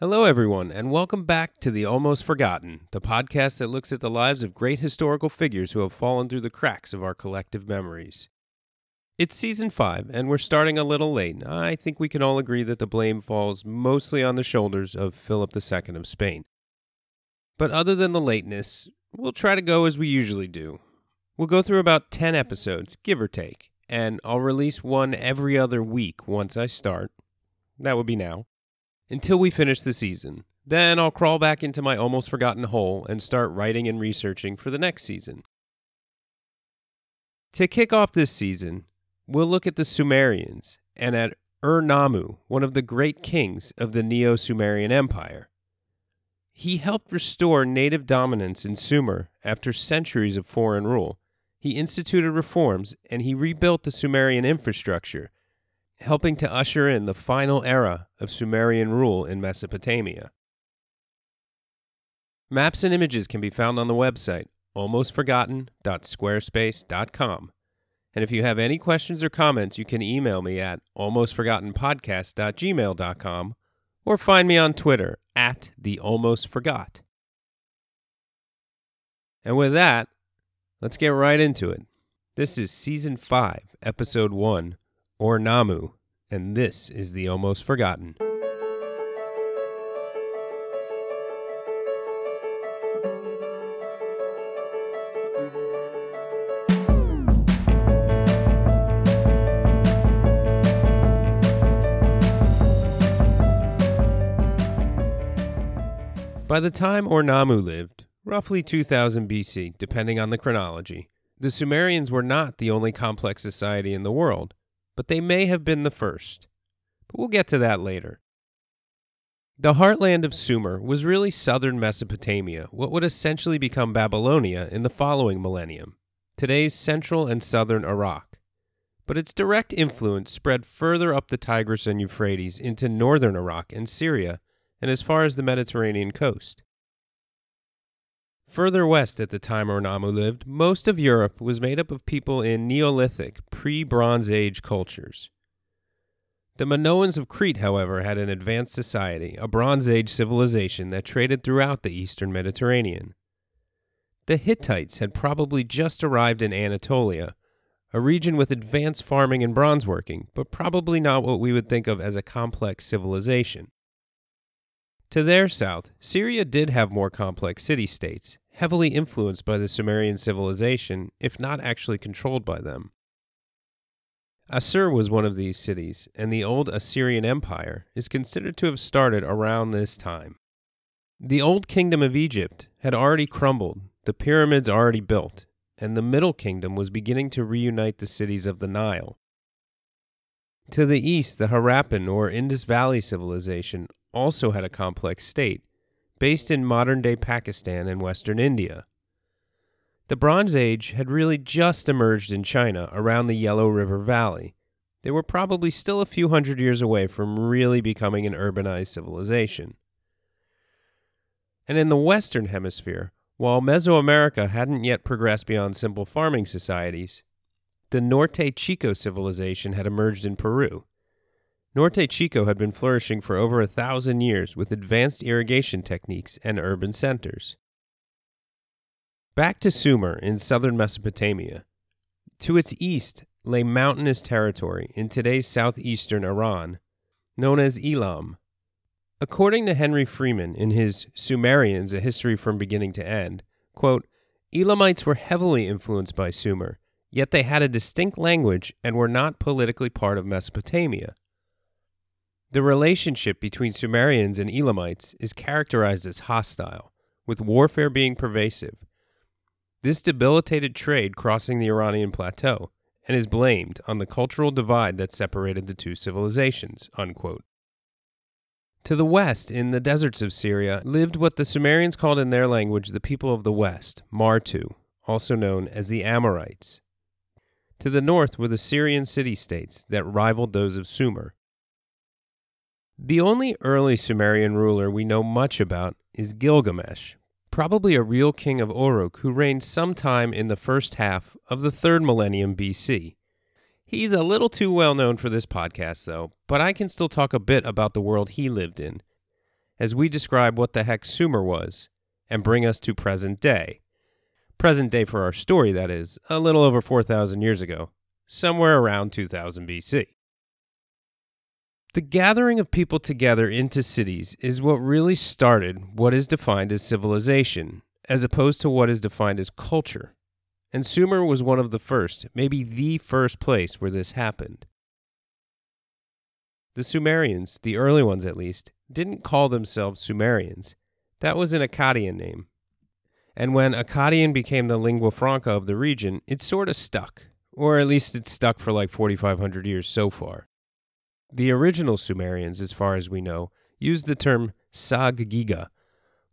Hello, everyone, and welcome back to The Almost Forgotten, the podcast that looks at the lives of great historical figures who have fallen through the cracks of our collective memories. It's season five, and we're starting a little late. I think we can all agree that the blame falls mostly on the shoulders of Philip II of Spain. But other than the lateness, we'll try to go as we usually do. We'll go through about 10 episodes, give or take, and I'll release one every other week once I start. That would be now until we finish the season. Then I'll crawl back into my almost forgotten hole and start writing and researching for the next season. To kick off this season, we'll look at the Sumerians and at Ur-Nammu, one of the great kings of the Neo Sumerian Empire. He helped restore native dominance in Sumer after centuries of foreign rule. He instituted reforms and he rebuilt the Sumerian infrastructure helping to usher in the final era of Sumerian rule in Mesopotamia. Maps and images can be found on the website almostforgotten.squarespace.com. And if you have any questions or comments, you can email me at almostforgottenpodcast.gmail.com or find me on Twitter at the almost forgot. And with that, let's get right into it. This is season 5, episode 1 Ur-Nammu, and this is the Almost Forgotten. By the time Ur-Nammu lived, roughly 2000 BC, depending on the chronology, the Sumerians were not the only complex society in the world but they may have been the first. But we'll get to that later. The heartland of Sumer was really southern Mesopotamia, what would essentially become Babylonia in the following millennium, today's central and southern Iraq. But its direct influence spread further up the Tigris and Euphrates into northern Iraq and Syria, and as far as the Mediterranean coast. Further west at the time Ur-Nammu lived, most of Europe was made up of people in Neolithic, pre Bronze Age cultures. The Minoans of Crete, however, had an advanced society, a Bronze Age civilization that traded throughout the eastern Mediterranean. The Hittites had probably just arrived in Anatolia, a region with advanced farming and bronze working, but probably not what we would think of as a complex civilization. To their south, Syria did have more complex city states, heavily influenced by the Sumerian civilization, if not actually controlled by them. Assur was one of these cities, and the old Assyrian Empire is considered to have started around this time. The old kingdom of Egypt had already crumbled, the pyramids already built, and the Middle Kingdom was beginning to reunite the cities of the Nile. To the east, the Harappan or Indus Valley civilization also had a complex state, based in modern day Pakistan and western India. The Bronze Age had really just emerged in China around the Yellow River Valley. They were probably still a few hundred years away from really becoming an urbanized civilization. And in the Western Hemisphere, while Mesoamerica hadn't yet progressed beyond simple farming societies, the Norte Chico civilization had emerged in Peru, Norte Chico had been flourishing for over a thousand years with advanced irrigation techniques and urban centers. Back to Sumer in southern Mesopotamia. To its east lay mountainous territory in today's southeastern Iran, known as Elam. According to Henry Freeman in his Sumerians, A History from Beginning to End, quote, Elamites were heavily influenced by Sumer, yet they had a distinct language and were not politically part of Mesopotamia. The relationship between Sumerians and Elamites is characterized as hostile, with warfare being pervasive. This debilitated trade crossing the Iranian plateau and is blamed on the cultural divide that separated the two civilizations. Unquote. To the west, in the deserts of Syria, lived what the Sumerians called in their language the people of the west, Martu, also known as the Amorites. To the north were the Syrian city states that rivaled those of Sumer, the only early Sumerian ruler we know much about is Gilgamesh, probably a real king of Uruk who reigned sometime in the first half of the third millennium BC. He's a little too well known for this podcast, though, but I can still talk a bit about the world he lived in. as we describe what the heck Sumer was and bring us to present day. Present day for our story, that is, a little over 4,000 years ago, somewhere around 2000 BC. The gathering of people together into cities is what really started what is defined as civilization, as opposed to what is defined as culture. And Sumer was one of the first, maybe the first place where this happened. The Sumerians, the early ones at least, didn't call themselves Sumerians. That was an Akkadian name. And when Akkadian became the lingua franca of the region, it sort of stuck. Or at least it stuck for like 4,500 years so far. The original Sumerians, as far as we know, used the term Sag-Giga,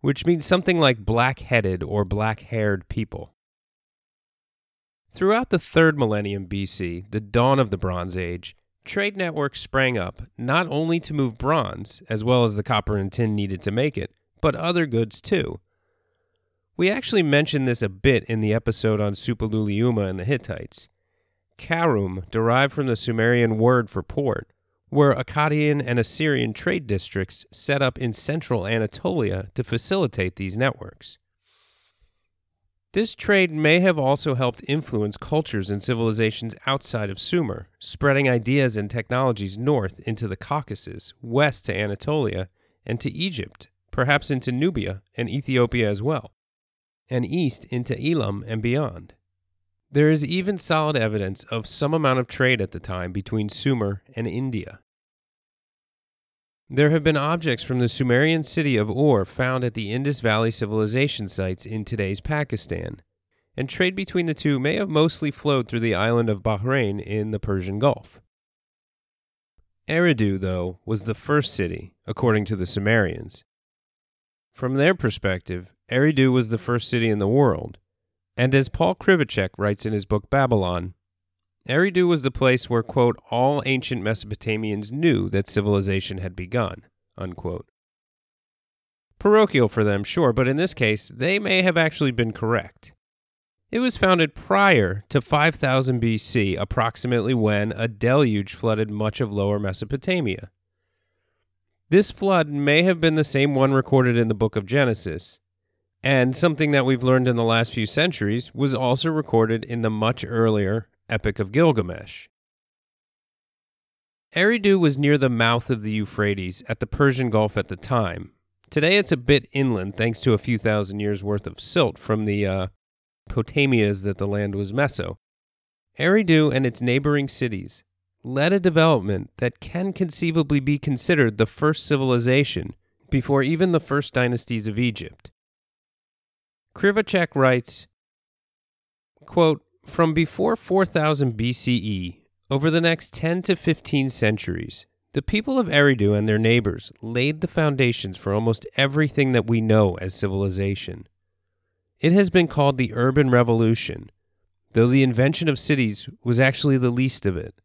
which means something like black headed or black haired people. Throughout the third millennium BC, the dawn of the Bronze Age, trade networks sprang up not only to move bronze, as well as the copper and tin needed to make it, but other goods too. We actually mentioned this a bit in the episode on Suppiluliuma and the Hittites. Karum, derived from the Sumerian word for port, were Akkadian and Assyrian trade districts set up in central Anatolia to facilitate these networks. This trade may have also helped influence cultures and civilizations outside of Sumer, spreading ideas and technologies north into the Caucasus, west to Anatolia, and to Egypt, perhaps into Nubia and Ethiopia as well, and east into Elam and beyond. There is even solid evidence of some amount of trade at the time between Sumer and India. There have been objects from the Sumerian city of Ur found at the Indus Valley civilization sites in today's Pakistan, and trade between the two may have mostly flowed through the island of Bahrain in the Persian Gulf. Eridu, though, was the first city, according to the Sumerians. From their perspective, Eridu was the first city in the world, and as Paul Krivacek writes in his book Babylon, Eridu was the place where, quote, all ancient Mesopotamians knew that civilization had begun, unquote. Parochial for them, sure, but in this case, they may have actually been correct. It was founded prior to 5000 BC, approximately when a deluge flooded much of lower Mesopotamia. This flood may have been the same one recorded in the book of Genesis, and something that we've learned in the last few centuries was also recorded in the much earlier Epic of Gilgamesh. Eridu was near the mouth of the Euphrates at the Persian Gulf at the time. Today it's a bit inland thanks to a few thousand years worth of silt from the uh, Potamias that the land was Meso. Eridu and its neighboring cities led a development that can conceivably be considered the first civilization before even the first dynasties of Egypt. Krivacek writes, quote, from before 4000 BCE, over the next 10 to 15 centuries, the people of Eridu and their neighbors laid the foundations for almost everything that we know as civilization. It has been called the urban revolution, though the invention of cities was actually the least of it.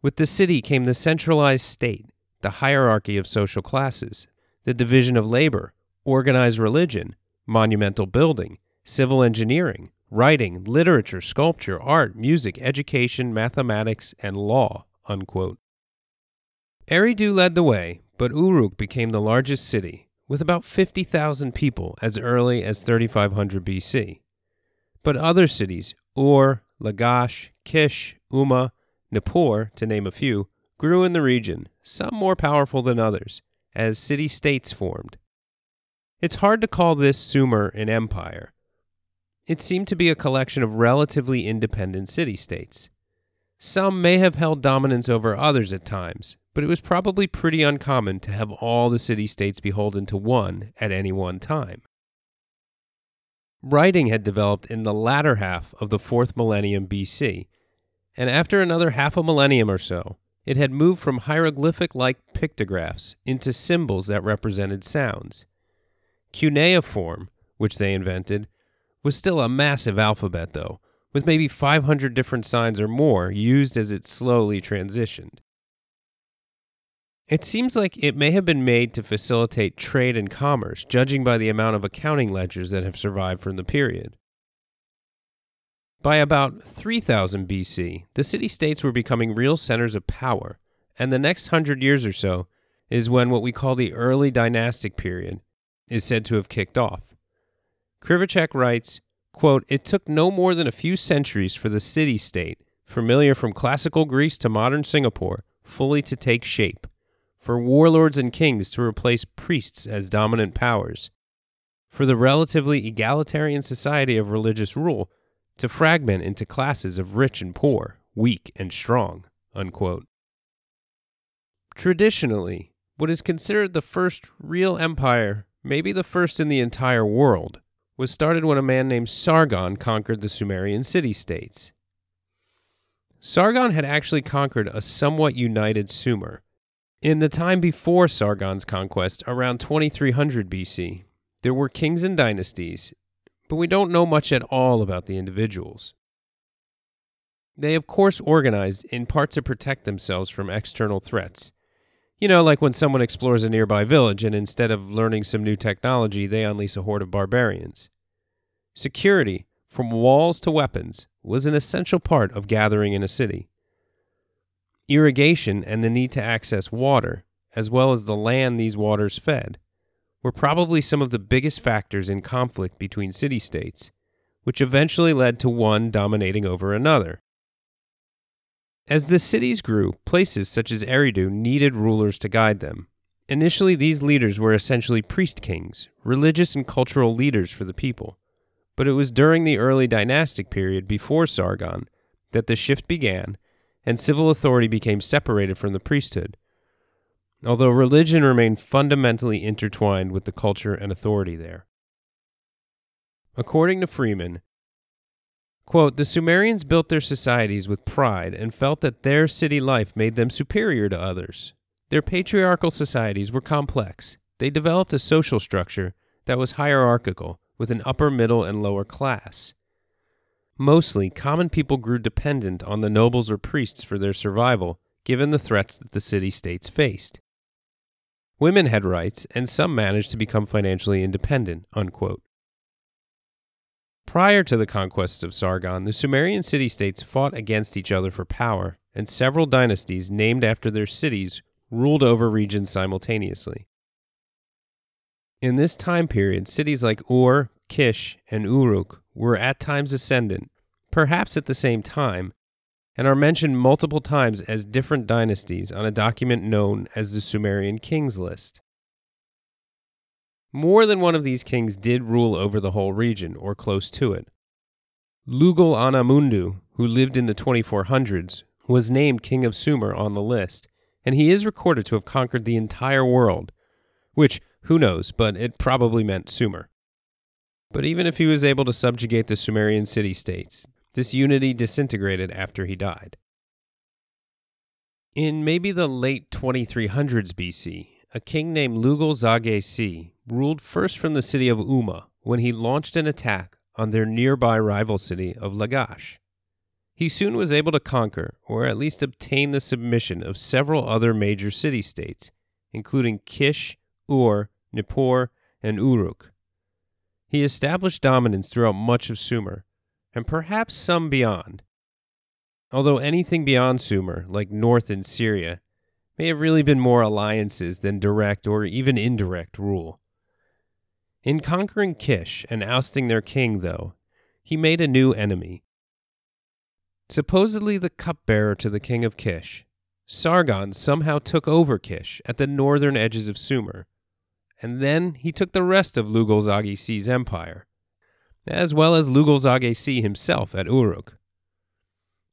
With the city came the centralized state, the hierarchy of social classes, the division of labor, organized religion, monumental building, civil engineering, writing, literature, sculpture, art, music, education, mathematics, and law. Unquote. Eridu led the way, but Uruk became the largest city, with about 50,000 people as early as 3500 BC. But other cities, Ur, Lagash, Kish, Umma, Nippur, to name a few, grew in the region, some more powerful than others, as city states formed. It's hard to call this Sumer an empire, it seemed to be a collection of relatively independent city states. Some may have held dominance over others at times, but it was probably pretty uncommon to have all the city states beholden to one at any one time. Writing had developed in the latter half of the fourth millennium BC, and after another half a millennium or so, it had moved from hieroglyphic like pictographs into symbols that represented sounds. Cuneiform, which they invented, was still a massive alphabet, though, with maybe 500 different signs or more used as it slowly transitioned. It seems like it may have been made to facilitate trade and commerce, judging by the amount of accounting ledgers that have survived from the period. By about 3000 BC, the city states were becoming real centers of power, and the next hundred years or so, is when what we call the early dynastic period is said to have kicked off. Krivacek writes, quote, It took no more than a few centuries for the city state, familiar from classical Greece to modern Singapore, fully to take shape, for warlords and kings to replace priests as dominant powers, for the relatively egalitarian society of religious rule to fragment into classes of rich and poor, weak and strong. Unquote. Traditionally, what is considered the first real empire, maybe the first in the entire world, was started when a man named Sargon conquered the Sumerian city states. Sargon had actually conquered a somewhat united Sumer. In the time before Sargon's conquest, around 2300 BC, there were kings and dynasties, but we don't know much at all about the individuals. They, of course, organized in part to protect themselves from external threats. You know, like when someone explores a nearby village and instead of learning some new technology, they unleash a horde of barbarians. Security, from walls to weapons, was an essential part of gathering in a city. Irrigation and the need to access water, as well as the land these waters fed, were probably some of the biggest factors in conflict between city states, which eventually led to one dominating over another. As the cities grew, places such as Eridu needed rulers to guide them. Initially, these leaders were essentially priest kings, religious and cultural leaders for the people. But it was during the early dynastic period before Sargon that the shift began and civil authority became separated from the priesthood, although religion remained fundamentally intertwined with the culture and authority there. According to Freeman, quote, the Sumerians built their societies with pride and felt that their city life made them superior to others. Their patriarchal societies were complex. They developed a social structure that was hierarchical, with an upper, middle, and lower class. Mostly, common people grew dependent on the nobles or priests for their survival, given the threats that the city states faced. Women had rights, and some managed to become financially independent. Unquote. Prior to the conquests of Sargon, the Sumerian city states fought against each other for power, and several dynasties named after their cities ruled over regions simultaneously. In this time period, cities like Ur, Kish, and Uruk were at times ascendant, perhaps at the same time, and are mentioned multiple times as different dynasties on a document known as the Sumerian Kings List. More than one of these kings did rule over the whole region, or close to it. Lugal Anamundu, who lived in the 2400s, was named King of Sumer on the list, and he is recorded to have conquered the entire world, which, who knows, but it probably meant Sumer. But even if he was able to subjugate the Sumerian city states, this unity disintegrated after he died. In maybe the late 2300s BC, a king named Lugal Zagesi ruled first from the city of Umma when he launched an attack on their nearby rival city of Lagash. He soon was able to conquer, or at least obtain the submission of several other major city states, including Kish, Ur, Nippur, and Uruk. He established dominance throughout much of Sumer, and perhaps some beyond. Although anything beyond Sumer, like north in Syria, may have really been more alliances than direct or even indirect rule. In conquering Kish and ousting their king, though, he made a new enemy. Supposedly the cupbearer to the king of Kish, Sargon somehow took over Kish at the northern edges of Sumer, and then he took the rest of Lugal Zaggisi's empire as well as Lugal Zaggisi himself at Uruk.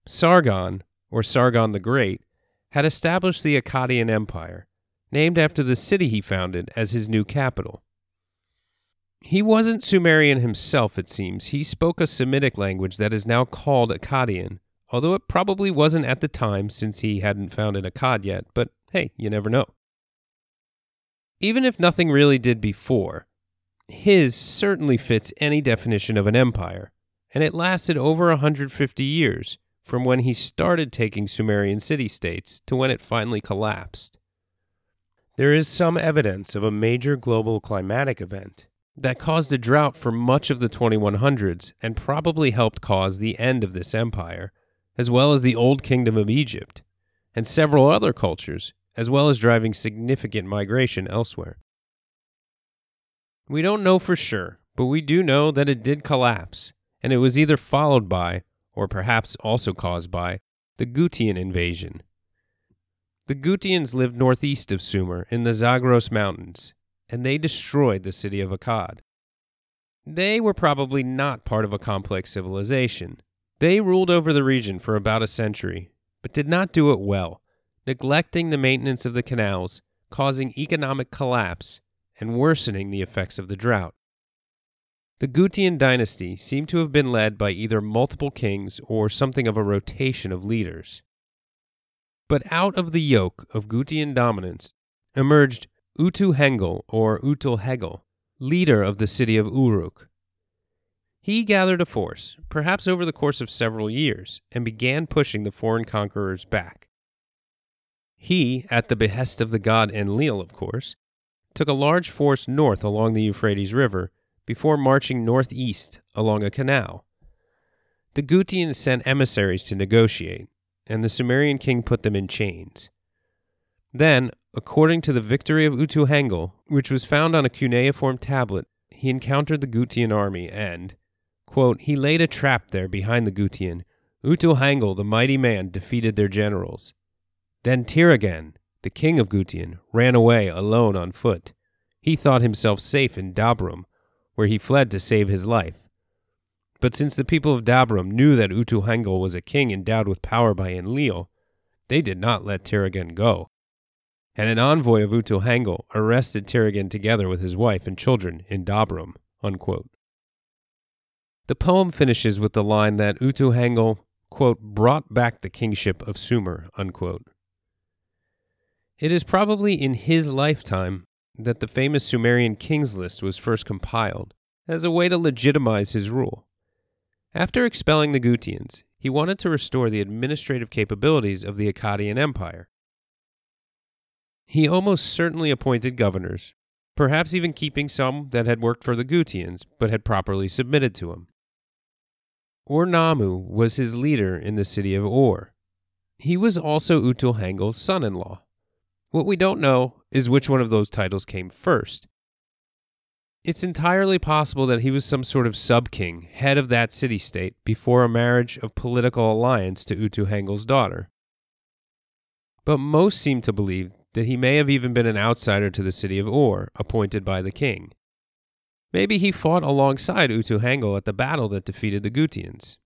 Sargon, or Sargon the Great, had established the Akkadian Empire, named after the city he founded as his new capital. He wasn't Sumerian himself, it seems. He spoke a Semitic language that is now called Akkadian, although it probably wasn't at the time since he hadn't founded Akkad yet, but hey, you never know. Even if nothing really did before, his certainly fits any definition of an empire, and it lasted over 150 years from when he started taking Sumerian city states to when it finally collapsed. There is some evidence of a major global climatic event that caused a drought for much of the 2100s and probably helped cause the end of this empire, as well as the Old Kingdom of Egypt, and several other cultures, as well as driving significant migration elsewhere. We don't know for sure, but we do know that it did collapse, and it was either followed by, or perhaps also caused by, the Gutian invasion. The Gutians lived northeast of Sumer in the Zagros Mountains, and they destroyed the city of Akkad. They were probably not part of a complex civilization. They ruled over the region for about a century, but did not do it well, neglecting the maintenance of the canals, causing economic collapse, and worsening the effects of the drought. The Gutian dynasty seemed to have been led by either multiple kings or something of a rotation of leaders. But out of the yoke of Gutian dominance emerged Utu Hengel or Utul Hegel, leader of the city of Uruk. He gathered a force, perhaps over the course of several years, and began pushing the foreign conquerors back. He, at the behest of the god Enlil, of course, took a large force north along the Euphrates River before marching northeast along a canal. The Gutians sent emissaries to negotiate, and the Sumerian king put them in chains. Then, according to the victory of Utuhengel, which was found on a cuneiform tablet, he encountered the Gutian army and, quote, he laid a trap there behind the Gutian. Utuhengel, the mighty man, defeated their generals. Then Tiragan, the king of Gutian, ran away alone on foot. He thought himself safe in Dabrum, where he fled to save his life. But since the people of Dabrum knew that Utuhengel was a king endowed with power by Enlil, they did not let Tiragan go. And an envoy of Utuhengel arrested Tiragan together with his wife and children in Dabrum. Unquote. The poem finishes with the line that Utuhengel, quote, brought back the kingship of Sumer, unquote. It is probably in his lifetime that the famous Sumerian Kings List was first compiled, as a way to legitimize his rule. After expelling the Gutians, he wanted to restore the administrative capabilities of the Akkadian Empire. He almost certainly appointed governors, perhaps even keeping some that had worked for the Gutians but had properly submitted to him. Ur-Nammu was his leader in the city of Ur. He was also Utul-Hengel's son in law. What we don't know is which one of those titles came first. It's entirely possible that he was some sort of sub king, head of that city state, before a marriage of political alliance to Utu-Hengel's daughter. But most seem to believe that he may have even been an outsider to the city of Ur, appointed by the king. Maybe he fought alongside Utu-Hengel at the battle that defeated the Gutians.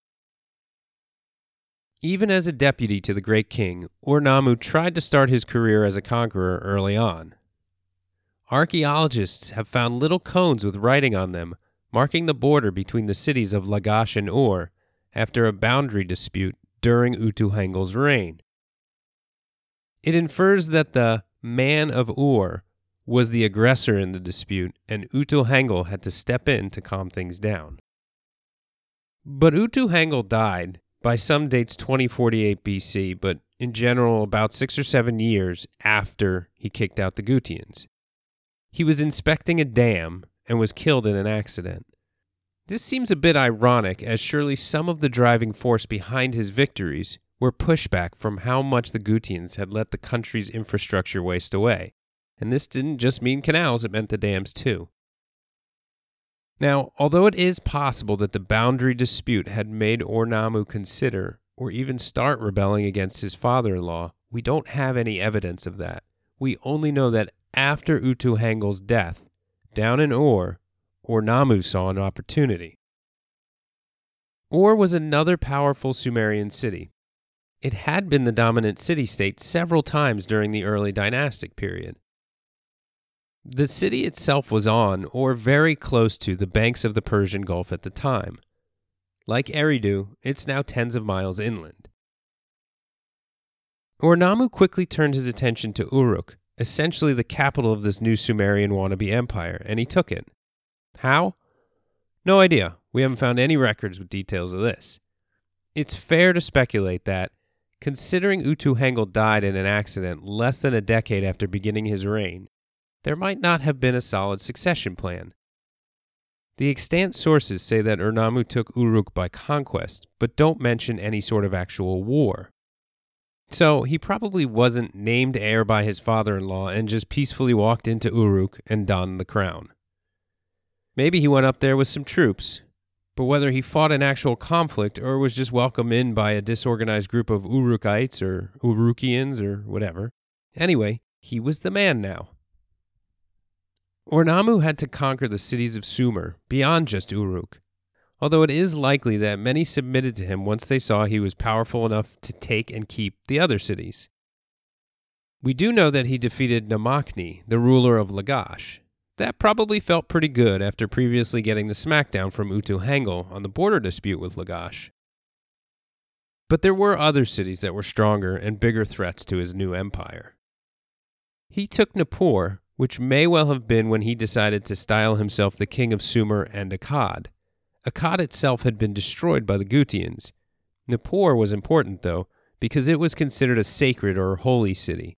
Even as a deputy to the great king, Ur-Nammu tried to start his career as a conqueror early on. Archaeologists have found little cones with writing on them, marking the border between the cities of Lagash and Ur after a boundary dispute during Utu-Hengel's reign. It infers that the man of Ur was the aggressor in the dispute, and Utu-Hengel had to step in to calm things down. But Utu-Hengel died by some dates 2048 BC, but in general about six or seven years after he kicked out the Gutians. He was inspecting a dam and was killed in an accident. This seems a bit ironic, as surely some of the driving force behind his victories were pushback from how much the Gutians had let the country's infrastructure waste away. And this didn't just mean canals, it meant the dams too. Now, although it is possible that the boundary dispute had made Ur-Nammu consider or even start rebelling against his father in law, we don't have any evidence of that. We only know that after Utu-Hengel's death, down in Ur, Ur-Nammu saw an opportunity. Ur was another powerful Sumerian city. It had been the dominant city state several times during the early dynastic period. The city itself was on, or very close to, the banks of the Persian Gulf at the time. Like Eridu, it's now tens of miles inland. Ur-Nammu quickly turned his attention to Uruk, essentially the capital of this new Sumerian wannabe empire, and he took it. How? No idea. We haven't found any records with details of this. It's fair to speculate that, considering Utu-Hengel died in an accident less than a decade after beginning his reign, there might not have been a solid succession plan. The extant sources say that Ur-Nammu took Uruk by conquest, but don't mention any sort of actual war. So he probably wasn't named heir by his father in law and just peacefully walked into Uruk and donned the crown. Maybe he went up there with some troops, but whether he fought an actual conflict or was just welcomed in by a disorganized group of Urukites or Urukians or whatever, anyway, he was the man now. Ur-Nammu had to conquer the cities of Sumer beyond just Uruk, although it is likely that many submitted to him once they saw he was powerful enough to take and keep the other cities. We do know that he defeated Namakni, the ruler of Lagash. That probably felt pretty good after previously getting the smackdown from Utu Hangul on the border dispute with Lagash. But there were other cities that were stronger and bigger threats to his new empire. He took Nippur, which may well have been when he decided to style himself the king of Sumer and Akkad. Akkad itself had been destroyed by the Gutians. Nippur was important, though, because it was considered a sacred or holy city.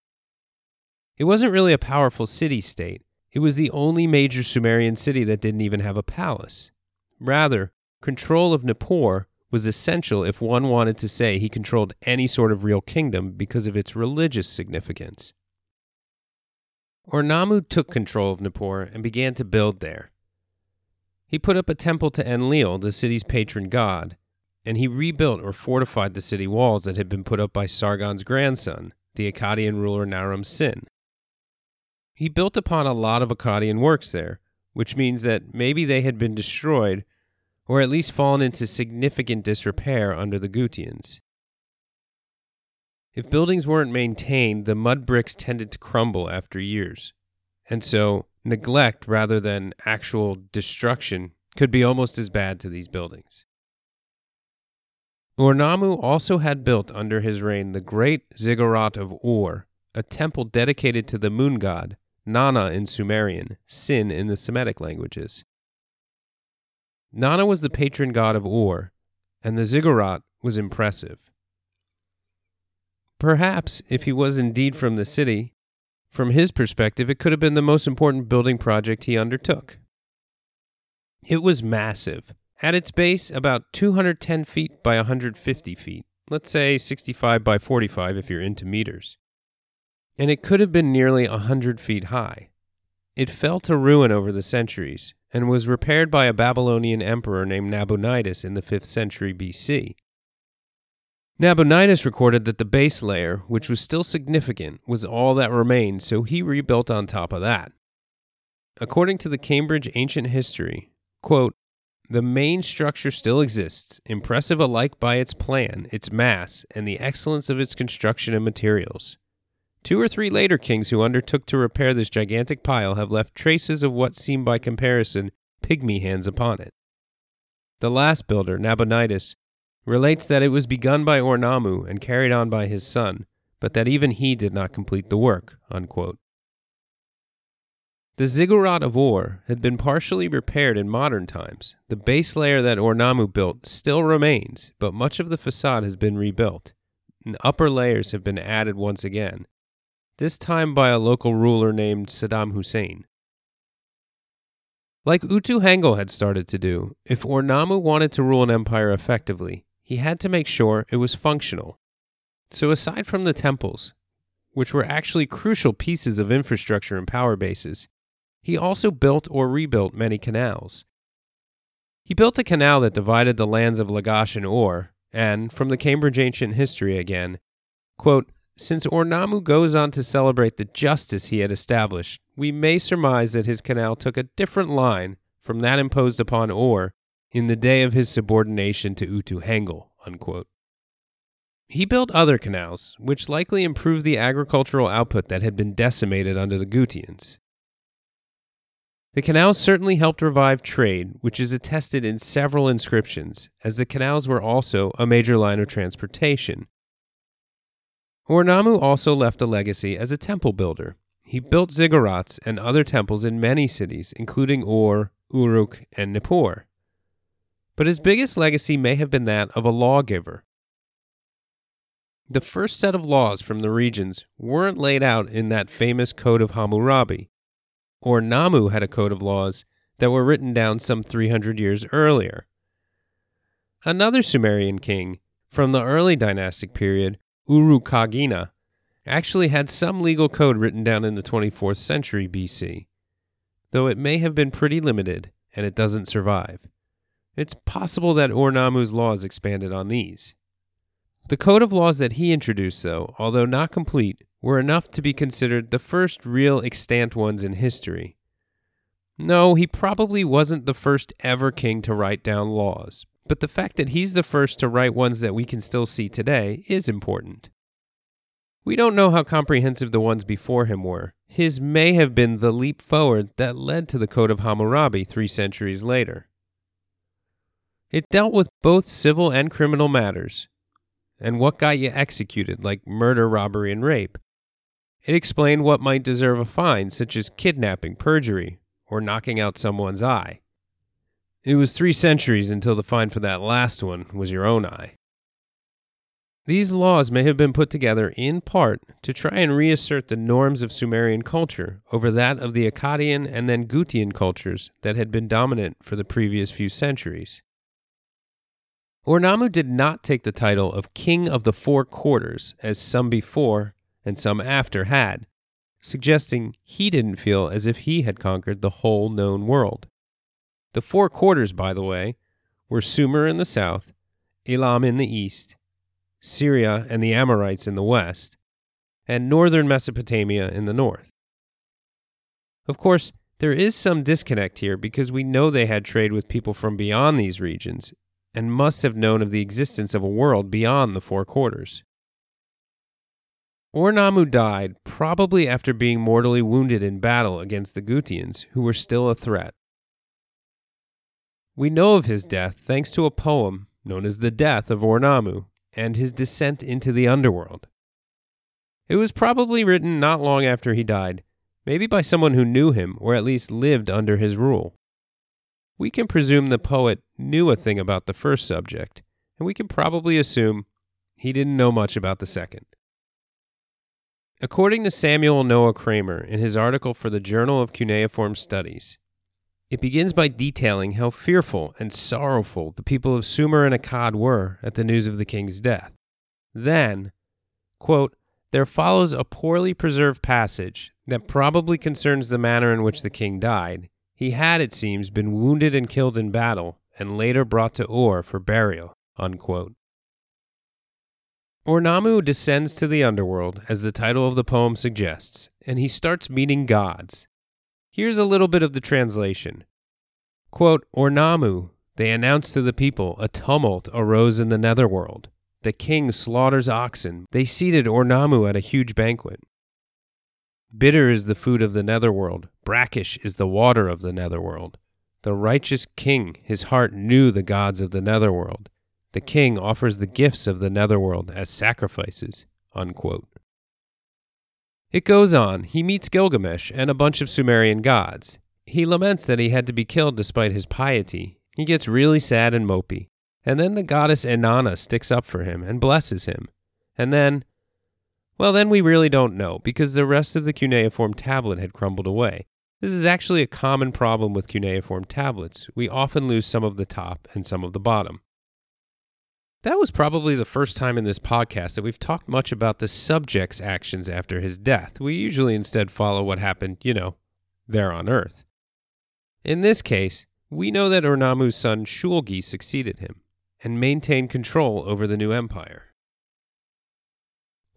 It wasn't really a powerful city state, it was the only major Sumerian city that didn't even have a palace. Rather, control of Nippur was essential if one wanted to say he controlled any sort of real kingdom because of its religious significance. Ur-Nammu took control of Nippur and began to build there. He put up a temple to Enlil, the city's patron god, and he rebuilt or fortified the city walls that had been put up by Sargon's grandson, the Akkadian ruler Naram Sin. He built upon a lot of Akkadian works there, which means that maybe they had been destroyed or at least fallen into significant disrepair under the Gutians. If buildings weren't maintained, the mud bricks tended to crumble after years. And so, neglect rather than actual destruction could be almost as bad to these buildings. Ur-Nammu also had built under his reign the great ziggurat of Ur, a temple dedicated to the moon god, Nanna in Sumerian, Sin in the Semitic languages. Nanna was the patron god of Ur, and the ziggurat was impressive. Perhaps, if he was indeed from the city, from his perspective, it could have been the most important building project he undertook. It was massive. At its base, about 210 feet by 150 feet. Let's say 65 by 45 if you're into meters. And it could have been nearly a 100 feet high. It fell to ruin over the centuries and was repaired by a Babylonian emperor named Nabonidus in the 5th century BC. Nabonidus recorded that the base layer, which was still significant, was all that remained, so he rebuilt on top of that. According to the Cambridge Ancient History, quote, the main structure still exists, impressive alike by its plan, its mass, and the excellence of its construction and materials. Two or three later kings who undertook to repair this gigantic pile have left traces of what seem by comparison pygmy hands upon it. The last builder, Nabonidus, relates that it was begun by Ur-Nammu and carried on by his son, but that even he did not complete the work. Unquote. The ziggurat of Ur had been partially repaired in modern times. The base layer that Ur-Nammu built still remains, but much of the facade has been rebuilt. And upper layers have been added once again, this time by a local ruler named Saddam Hussein. Like Utu Hangul had started to do, if Ur-Nammu wanted to rule an empire effectively, he had to make sure it was functional. So, aside from the temples, which were actually crucial pieces of infrastructure and power bases, he also built or rebuilt many canals. He built a canal that divided the lands of Lagash and Ur, and, from the Cambridge Ancient History again, quote, since Ur-Nammu goes on to celebrate the justice he had established, we may surmise that his canal took a different line from that imposed upon Ur in the day of his subordination to Utu Hangul. Unquote. He built other canals, which likely improved the agricultural output that had been decimated under the Gutians. The canals certainly helped revive trade, which is attested in several inscriptions, as the canals were also a major line of transportation. Ur-Nammu also left a legacy as a temple builder. He built ziggurats and other temples in many cities, including Ur, Uruk, and Nippur but his biggest legacy may have been that of a lawgiver. The first set of laws from the regions weren't laid out in that famous Code of Hammurabi, Ur-Nammu had a code of laws that were written down some 300 years earlier. Another Sumerian king from the early dynastic period Urukagina, actually had some legal code written down in the 24th century BC, though it may have been pretty limited and it doesn't survive. It's possible that Ur-Nammu's laws expanded on these. The code of laws that he introduced, though, although not complete, were enough to be considered the first real extant ones in history. No, he probably wasn't the first ever king to write down laws, but the fact that he's the first to write ones that we can still see today is important. We don't know how comprehensive the ones before him were. His may have been the leap forward that led to the Code of Hammurabi three centuries later. It dealt with both civil and criminal matters, and what got you executed, like murder, robbery, and rape. It explained what might deserve a fine, such as kidnapping, perjury, or knocking out someone's eye. It was three centuries until the fine for that last one was your own eye. These laws may have been put together in part to try and reassert the norms of Sumerian culture over that of the Akkadian and then Gutian cultures that had been dominant for the previous few centuries. Ur-Nammu did not take the title of King of the Four Quarters, as some before and some after had, suggesting he didn't feel as if he had conquered the whole known world. The Four Quarters, by the way, were Sumer in the south, Elam in the east, Syria and the Amorites in the west, and northern Mesopotamia in the north. Of course, there is some disconnect here because we know they had trade with people from beyond these regions and must have known of the existence of a world beyond the four quarters. Ur-Nammu died probably after being mortally wounded in battle against the Gutians, who were still a threat. We know of his death thanks to a poem known as The Death of Ur-Nammu and his descent into the underworld. It was probably written not long after he died, maybe by someone who knew him or at least lived under his rule we can presume the poet knew a thing about the first subject, and we can probably assume he didn't know much about the second. According to Samuel Noah Kramer in his article for the Journal of Cuneiform Studies, it begins by detailing how fearful and sorrowful the people of Sumer and Akkad were at the news of the king's death. Then, quote, there follows a poorly preserved passage that probably concerns the manner in which the king died, he had, it seems, been wounded and killed in battle, and later brought to Ur for burial. Unquote. Ur-Nammu descends to the underworld, as the title of the poem suggests, and he starts meeting gods. Here's a little bit of the translation. Quote, Ur-Nammu, they announced to the people, a tumult arose in the netherworld. The king slaughters oxen. They seated Ur-Nammu at a huge banquet. Bitter is the food of the netherworld, brackish is the water of the netherworld. The righteous king, his heart knew the gods of the netherworld. The king offers the gifts of the netherworld as sacrifices. Unquote. It goes on. He meets Gilgamesh and a bunch of Sumerian gods. He laments that he had to be killed despite his piety. He gets really sad and mopey. And then the goddess Inanna sticks up for him and blesses him. And then, well, then we really don't know because the rest of the cuneiform tablet had crumbled away. This is actually a common problem with cuneiform tablets. We often lose some of the top and some of the bottom. That was probably the first time in this podcast that we've talked much about the subject's actions after his death. We usually instead follow what happened, you know, there on Earth. In this case, we know that Ur-Nammu's son Shulgi succeeded him and maintained control over the new empire.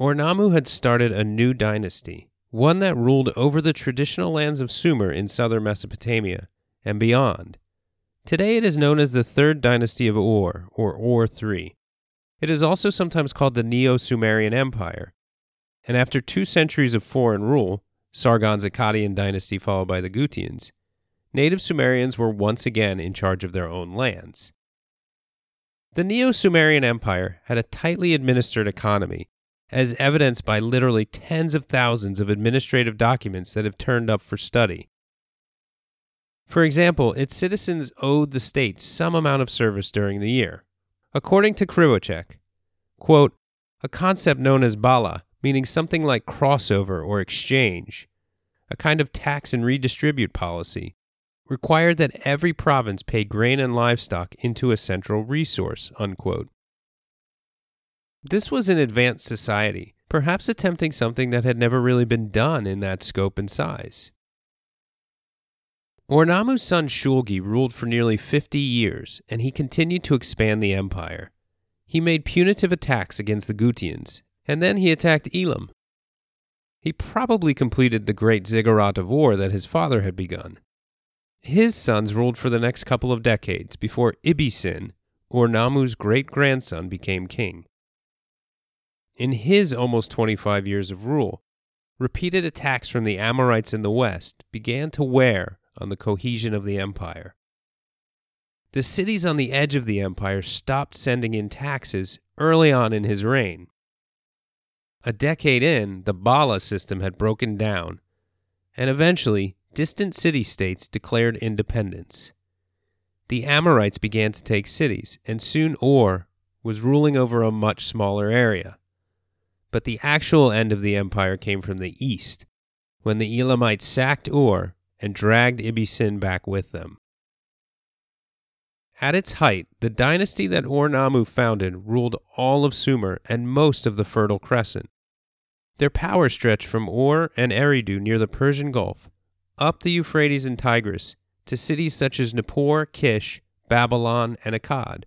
Ur-Nammu had started a new dynasty, one that ruled over the traditional lands of Sumer in southern Mesopotamia and beyond. Today it is known as the Third Dynasty of Ur, or Ur III. It is also sometimes called the Neo Sumerian Empire. And after two centuries of foreign rule, Sargon's Akkadian dynasty followed by the Gutians, native Sumerians were once again in charge of their own lands. The Neo Sumerian Empire had a tightly administered economy as evidenced by literally tens of thousands of administrative documents that have turned up for study. For example, its citizens owed the state some amount of service during the year. According to Krivacek, quote, a concept known as bala, meaning something like crossover or exchange, a kind of tax and redistribute policy, required that every province pay grain and livestock into a central resource, unquote. This was an advanced society, perhaps attempting something that had never really been done in that scope and size. Ur-Nammu's son Shulgi ruled for nearly 50 years, and he continued to expand the empire. He made punitive attacks against the Gutians, and then he attacked Elam. He probably completed the great ziggurat of Ur that his father had begun. His sons ruled for the next couple of decades before Ibbi-Sin, Ur-Nammu's great grandson, became king. In his almost 25 years of rule, repeated attacks from the Amorites in the west began to wear on the cohesion of the empire. The cities on the edge of the empire stopped sending in taxes early on in his reign. A decade in, the Bala system had broken down, and eventually, distant city states declared independence. The Amorites began to take cities, and soon Ur was ruling over a much smaller area. But the actual end of the empire came from the east, when the Elamites sacked Ur and dragged Ibbi-Sin back with them. At its height, the dynasty that Ur-Nammu founded ruled all of Sumer and most of the Fertile Crescent. Their power stretched from Ur and Eridu near the Persian Gulf, up the Euphrates and Tigris, to cities such as Nippur, Kish, Babylon, and Akkad,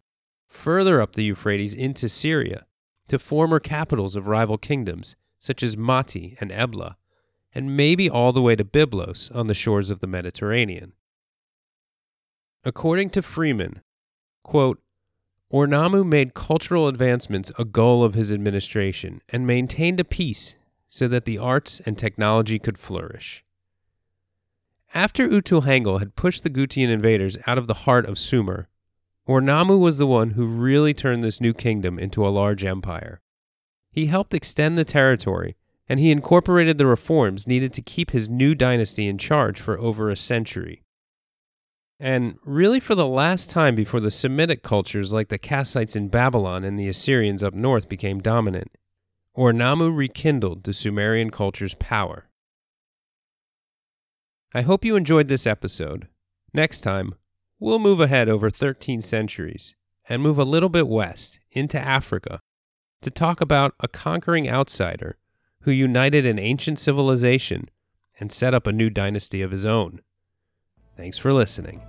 further up the Euphrates into Syria, to former capitals of rival kingdoms such as Mari and Ebla, and maybe all the way to Byblos on the shores of the Mediterranean. According to Freeman, quote, Ur-Nammu made cultural advancements a goal of his administration and maintained a peace so that the arts and technology could flourish. After Utul had pushed the Gutian invaders out of the heart of Sumer, Ur-Nammu was the one who really turned this new kingdom into a large empire. He helped extend the territory and he incorporated the reforms needed to keep his new dynasty in charge for over a century. And really, for the last time before the Semitic cultures like the Kassites in Babylon and the Assyrians up north became dominant, Ur-Nammu rekindled the Sumerian culture's power. I hope you enjoyed this episode. Next time, we'll move ahead over 13 centuries and move a little bit west into Africa to talk about a conquering outsider who united an ancient civilization and set up a new dynasty of his own. Thanks for listening.